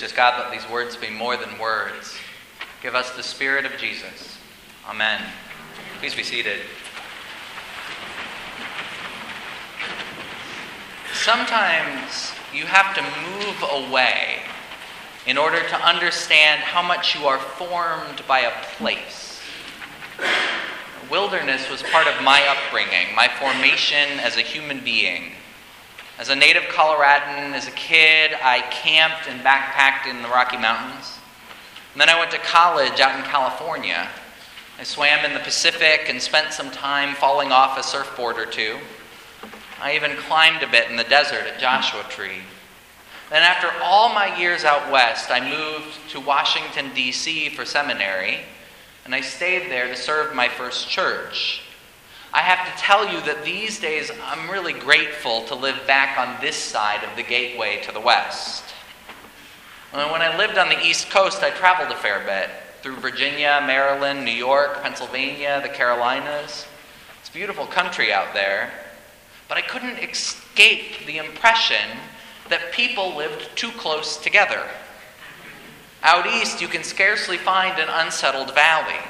Gracious God, let these words be more than words. Give us the Spirit of Jesus. Amen. Please be seated. Sometimes you have to move away in order to understand how much you are formed by a place. Wilderness was part of my upbringing, my formation as a human being. As a native Coloradan, as a kid, I camped and backpacked in the Rocky Mountains. And then I went to college out in California. I swam in the Pacific and spent some time falling off a surfboard or two. I even climbed a bit in the desert at Joshua Tree. Then, after all my years out west, I moved to Washington, D.C. for seminary, and I stayed there to serve my first church. I have to tell you that these days I'm really grateful to live back on this side of the gateway to the west. When I lived on the East Coast, I traveled a fair bit through Virginia, Maryland, New York, Pennsylvania, the Carolinas. It's a beautiful country out there. But I couldn't escape the impression that people lived too close together. Out east, you can scarcely find an unsettled valley.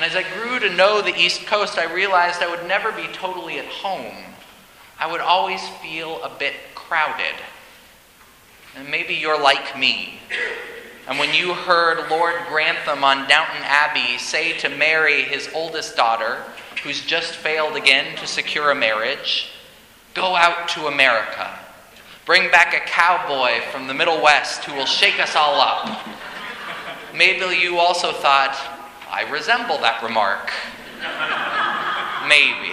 And as I grew to know the East Coast, I realized I would never be totally at home. I would always feel a bit crowded. And maybe you're like me. And when you heard Lord Grantham on Downton Abbey say to Mary, his oldest daughter, who's just failed again to secure a marriage, go out to America. Bring back a cowboy from the Middle West who will shake us all up. Maybe you also thought, I resemble that remark. Maybe.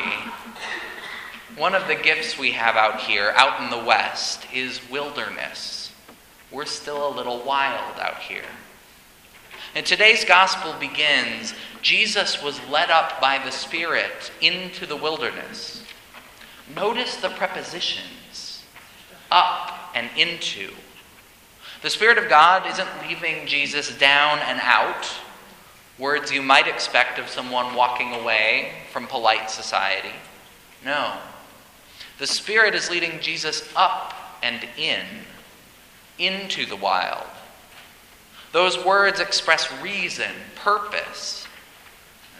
One of the gifts we have out here, out in the West, is wilderness. We're still a little wild out here. And today's gospel begins Jesus was led up by the Spirit into the wilderness. Notice the prepositions up and into. The Spirit of God isn't leaving Jesus down and out, words you might expect of someone walking away from polite society. No. The Spirit is leading Jesus up and in, into the wild. Those words express reason, purpose.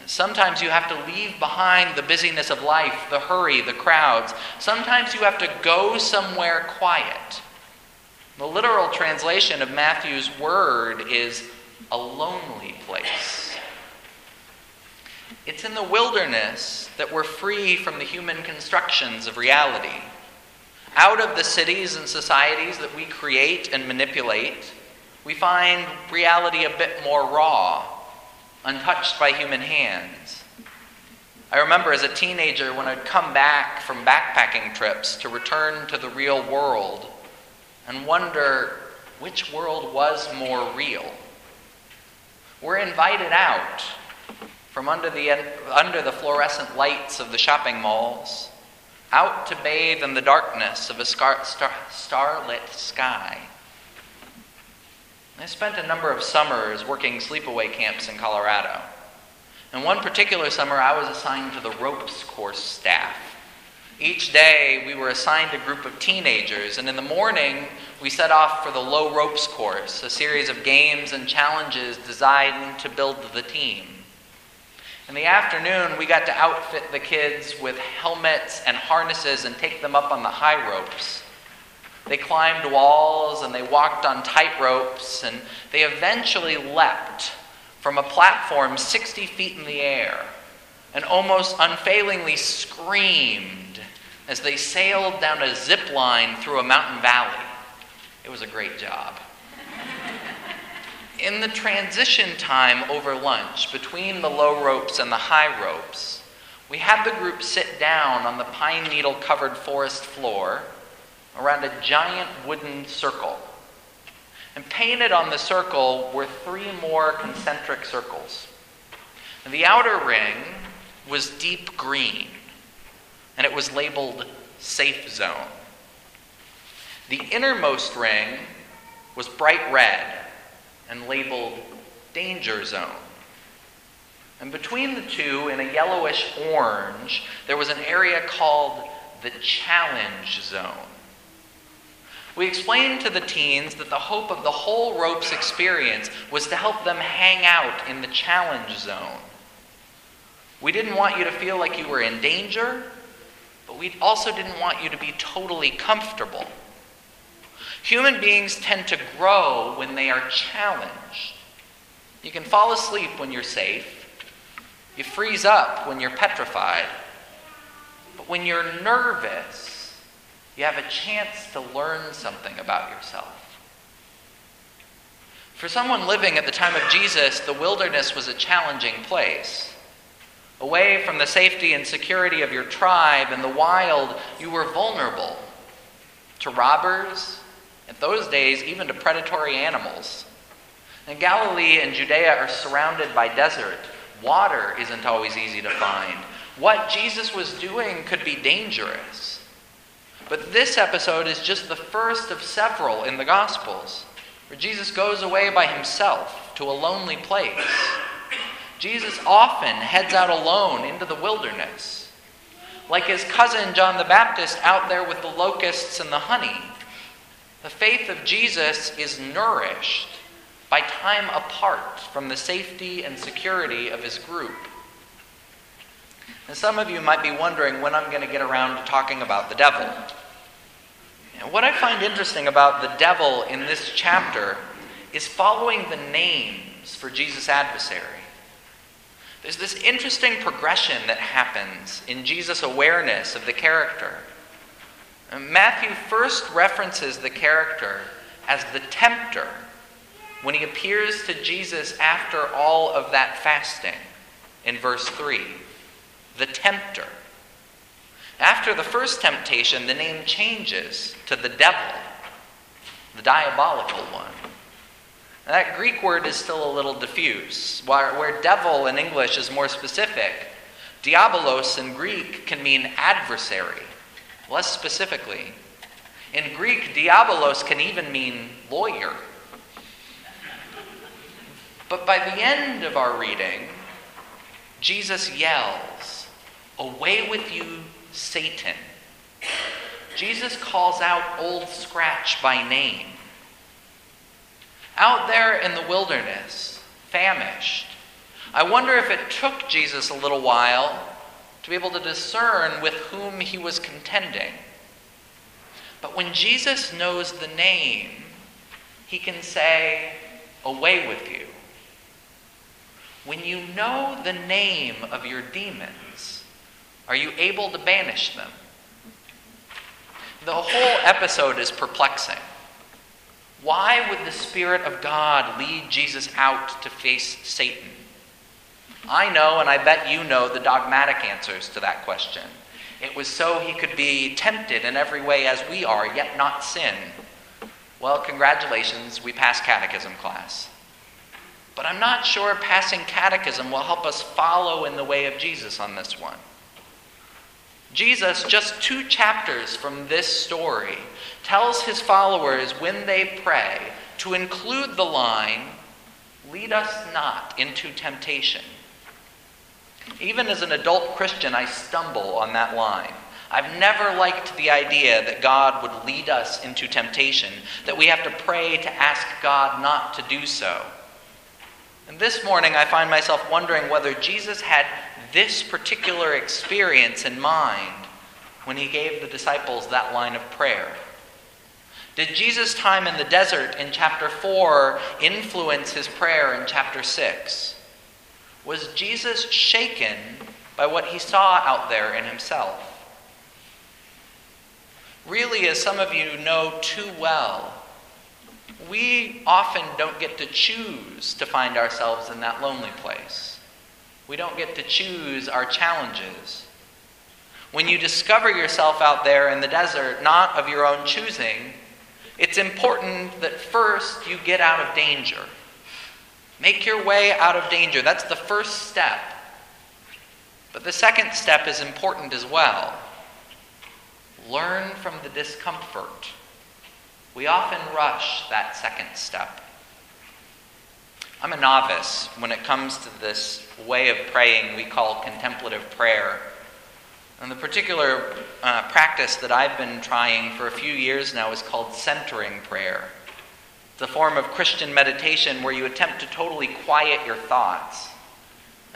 Sometimes you have to leave behind the busyness of life, the hurry, the crowds. Sometimes you have to go somewhere quiet. The literal translation of Matthew's word is a lonely place. It's in the wilderness that we're free from the human constructions of reality. Out of the cities and societies that we create and manipulate, we find reality a bit more raw, untouched by human hands. I remember as a teenager when I'd come back from backpacking trips to return to the real world and wonder which world was more real. We're invited out from under the, under the fluorescent lights of the shopping malls, out to bathe in the darkness of a star, star, starlit sky. I spent a number of summers working sleepaway camps in Colorado. And one particular summer, I was assigned to the ropes course staff. Each day, we were assigned a group of teenagers, and in the morning, we set off for the low ropes course, a series of games and challenges designed to build the team. In the afternoon, we got to outfit the kids with helmets and harnesses and take them up on the high ropes. They climbed walls and they walked on tight ropes, and they eventually leapt from a platform 60 feet in the air and almost unfailingly screamed as they sailed down a zip line through a mountain valley. It was a great job. In the transition time over lunch between the low ropes and the high ropes, we had the group sit down on the pine needle covered forest floor around a giant wooden circle. And painted on the circle were three more concentric circles. The outer ring was deep green, and it was labeled Safe Zone. The innermost ring was bright red and labeled Danger Zone. And between the two, in a yellowish orange, there was an area called the Challenge Zone. We explained to the teens that the hope of the whole ropes experience was to help them hang out in the challenge zone. We didn't want you to feel like you were in danger, but we also didn't want you to be totally comfortable. Human beings tend to grow when they are challenged. You can fall asleep when you're safe. You freeze up when you're petrified. But when you're nervous, you have a chance to learn something about yourself. For someone living at the time of Jesus, the wilderness was a challenging place. Away from the safety and security of your tribe and the wild, you were vulnerable to robbers, at those days, even to predatory animals. And Galilee and Judea are surrounded by desert. Water isn't always easy to find. What Jesus was doing could be dangerous. But this episode is just the first of several in the Gospels, where Jesus goes away by himself to a lonely place. Jesus often heads out alone into the wilderness, like his cousin John the Baptist out there with the locusts and the honey. The faith of Jesus is nourished by time apart from the safety and security of his group. And some of you might be wondering when I'm going to get around to talking about the devil. And what I find interesting about the devil in this chapter is following the names for Jesus' adversary. There's this interesting progression that happens in Jesus' awareness of the character. Matthew first references the character as the tempter when he appears to Jesus after all of that fasting in verse 3 the tempter. After the first temptation, the name changes to the devil, the diabolical one. That Greek word is still a little diffuse. Where, where devil in English is more specific, diabolos in Greek can mean adversary, less specifically. In Greek, diabolos can even mean lawyer. But by the end of our reading, Jesus yells, Away with you, Satan. Jesus calls out Old Scratch by name. Out there in the wilderness, famished, I wonder if it took Jesus a little while to be able to discern with whom he was contending. But when Jesus knows the name, he can say, Away with you. When you know the name of your demons, are you able to banish them? The whole episode is perplexing. Why would the Spirit of God lead Jesus out to face Satan? I know, and I bet you know, the dogmatic answers to that question. It was so he could be tempted in every way as we are, yet not sin. Well, congratulations, we passed catechism class. But I'm not sure passing catechism will help us follow in the way of Jesus on this one. Jesus, just two chapters from this story, tells his followers when they pray to include the line, Lead us not into temptation. Even as an adult Christian, I stumble on that line. I've never liked the idea that God would lead us into temptation, that we have to pray to ask God not to do so. And this morning, I find myself wondering whether Jesus had this particular experience in mind when he gave the disciples that line of prayer. Did Jesus' time in the desert in chapter 4 influence his prayer in chapter 6? Was Jesus shaken by what he saw out there in himself? Really, as some of you know too well, we often don't get to choose to find ourselves in that lonely place. We don't get to choose our challenges. When you discover yourself out there in the desert, not of your own choosing, it's important that first you get out of danger. Make your way out of danger. That's the first step. But the second step is important as well. Learn from the discomfort. We often rush that second step. I'm a novice when it comes to this way of praying we call contemplative prayer. And the particular uh, practice that I've been trying for a few years now is called centering prayer. It's a form of Christian meditation where you attempt to totally quiet your thoughts.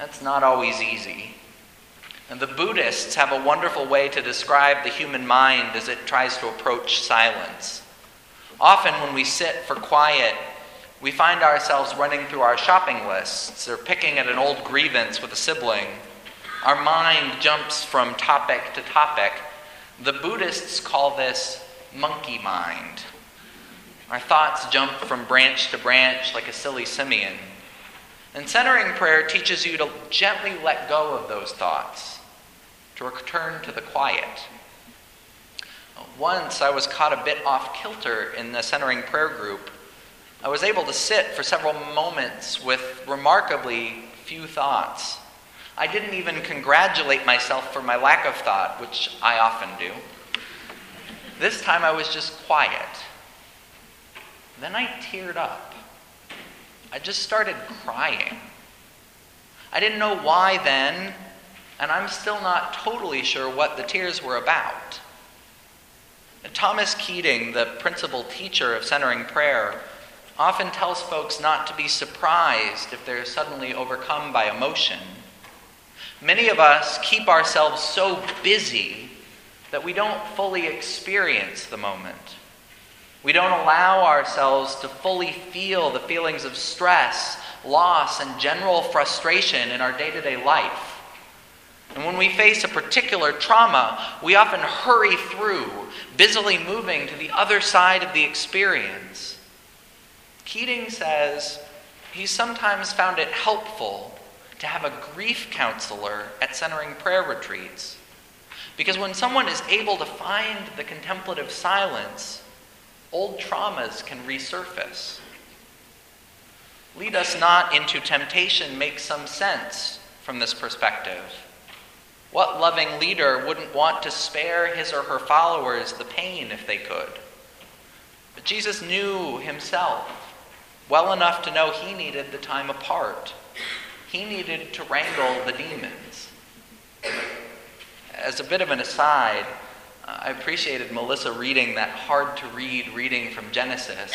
That's not always easy. And the Buddhists have a wonderful way to describe the human mind as it tries to approach silence. Often, when we sit for quiet, we find ourselves running through our shopping lists or picking at an old grievance with a sibling. Our mind jumps from topic to topic. The Buddhists call this monkey mind. Our thoughts jump from branch to branch like a silly simian. And centering prayer teaches you to gently let go of those thoughts, to return to the quiet. Once I was caught a bit off kilter in the centering prayer group I was able to sit for several moments with remarkably few thoughts. I didn't even congratulate myself for my lack of thought, which I often do. This time I was just quiet. Then I teared up. I just started crying. I didn't know why then, and I'm still not totally sure what the tears were about. Thomas Keating, the principal teacher of centering prayer, often tells folks not to be surprised if they're suddenly overcome by emotion. Many of us keep ourselves so busy that we don't fully experience the moment. We don't allow ourselves to fully feel the feelings of stress, loss, and general frustration in our day to day life. And when we face a particular trauma, we often hurry through, busily moving to the other side of the experience. Keating says he sometimes found it helpful to have a grief counselor at centering prayer retreats. Because when someone is able to find the contemplative silence, old traumas can resurface. Lead us not into temptation makes some sense from this perspective. What loving leader wouldn't want to spare his or her followers the pain if they could? But Jesus knew himself well enough to know he needed the time apart. He needed to wrangle the demons. As a bit of an aside, I appreciated Melissa reading that hard to read reading from Genesis.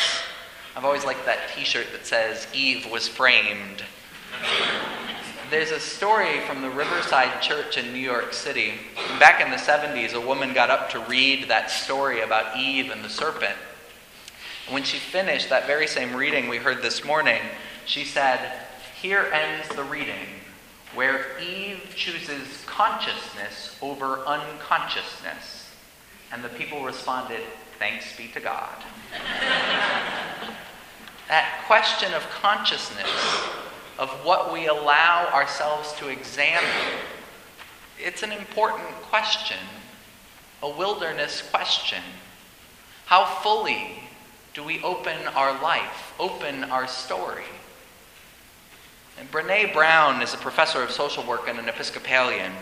I've always liked that t shirt that says, Eve was framed. There's a story from the Riverside Church in New York City. Back in the 70s, a woman got up to read that story about Eve and the serpent. And When she finished that very same reading we heard this morning, she said, Here ends the reading, where Eve chooses consciousness over unconsciousness. And the people responded, Thanks be to God. that question of consciousness, of what we allow ourselves to examine, it's an important question, a wilderness question. How fully do we open our life, open our story? And Brene Brown is a professor of social work and an Episcopalian.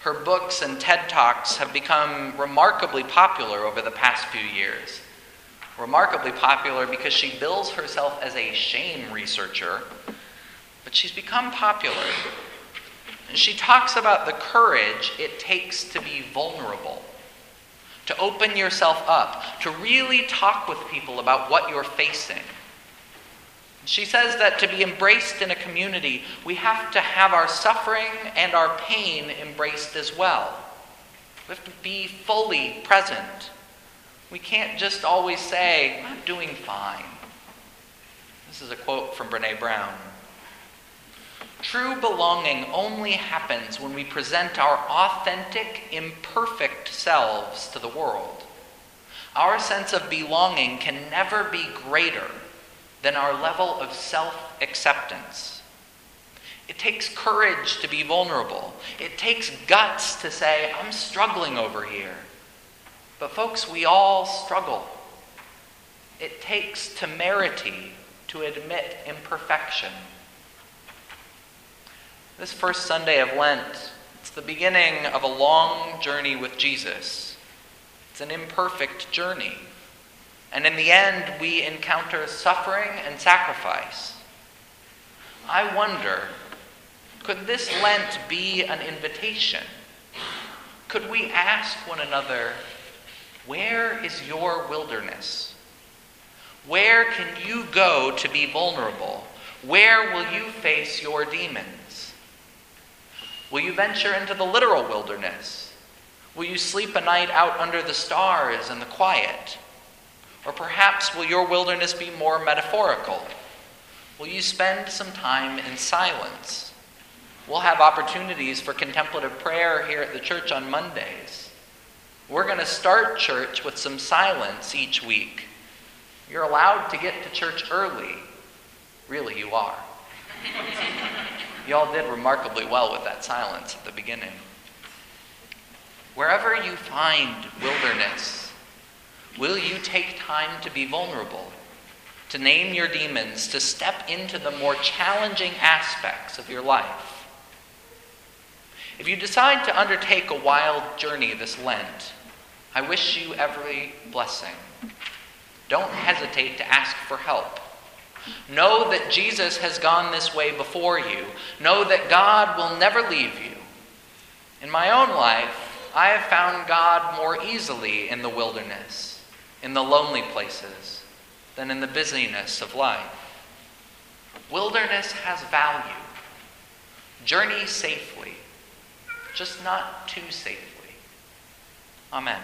Her books and TED Talks have become remarkably popular over the past few years. Remarkably popular because she bills herself as a shame researcher, but she's become popular. And she talks about the courage it takes to be vulnerable to open yourself up, to really talk with people about what you're facing. She says that to be embraced in a community, we have to have our suffering and our pain embraced as well. We have to be fully present. We can't just always say, I'm doing fine. This is a quote from Brene Brown. True belonging only happens when we present our authentic, imperfect selves to the world. Our sense of belonging can never be greater than our level of self acceptance. It takes courage to be vulnerable. It takes guts to say, I'm struggling over here. But, folks, we all struggle. It takes temerity to admit imperfection. This first Sunday of Lent, it's the beginning of a long journey with Jesus. It's an imperfect journey. And in the end, we encounter suffering and sacrifice. I wonder could this Lent be an invitation? could we ask one another, where is your wilderness? Where can you go to be vulnerable? Where will you face your demons? Will you venture into the literal wilderness? Will you sleep a night out under the stars in the quiet? Or perhaps will your wilderness be more metaphorical? Will you spend some time in silence? We'll have opportunities for contemplative prayer here at the church on Mondays. We're going to start church with some silence each week. You're allowed to get to church early. Really, you are. you all did remarkably well with that silence at the beginning. Wherever you find wilderness, will you take time to be vulnerable, to name your demons, to step into the more challenging aspects of your life? If you decide to undertake a wild journey this Lent, I wish you every blessing. Don't hesitate to ask for help. Know that Jesus has gone this way before you. Know that God will never leave you. In my own life, I have found God more easily in the wilderness, in the lonely places, than in the busyness of life. Wilderness has value. Journey safely just not too safely. Amen.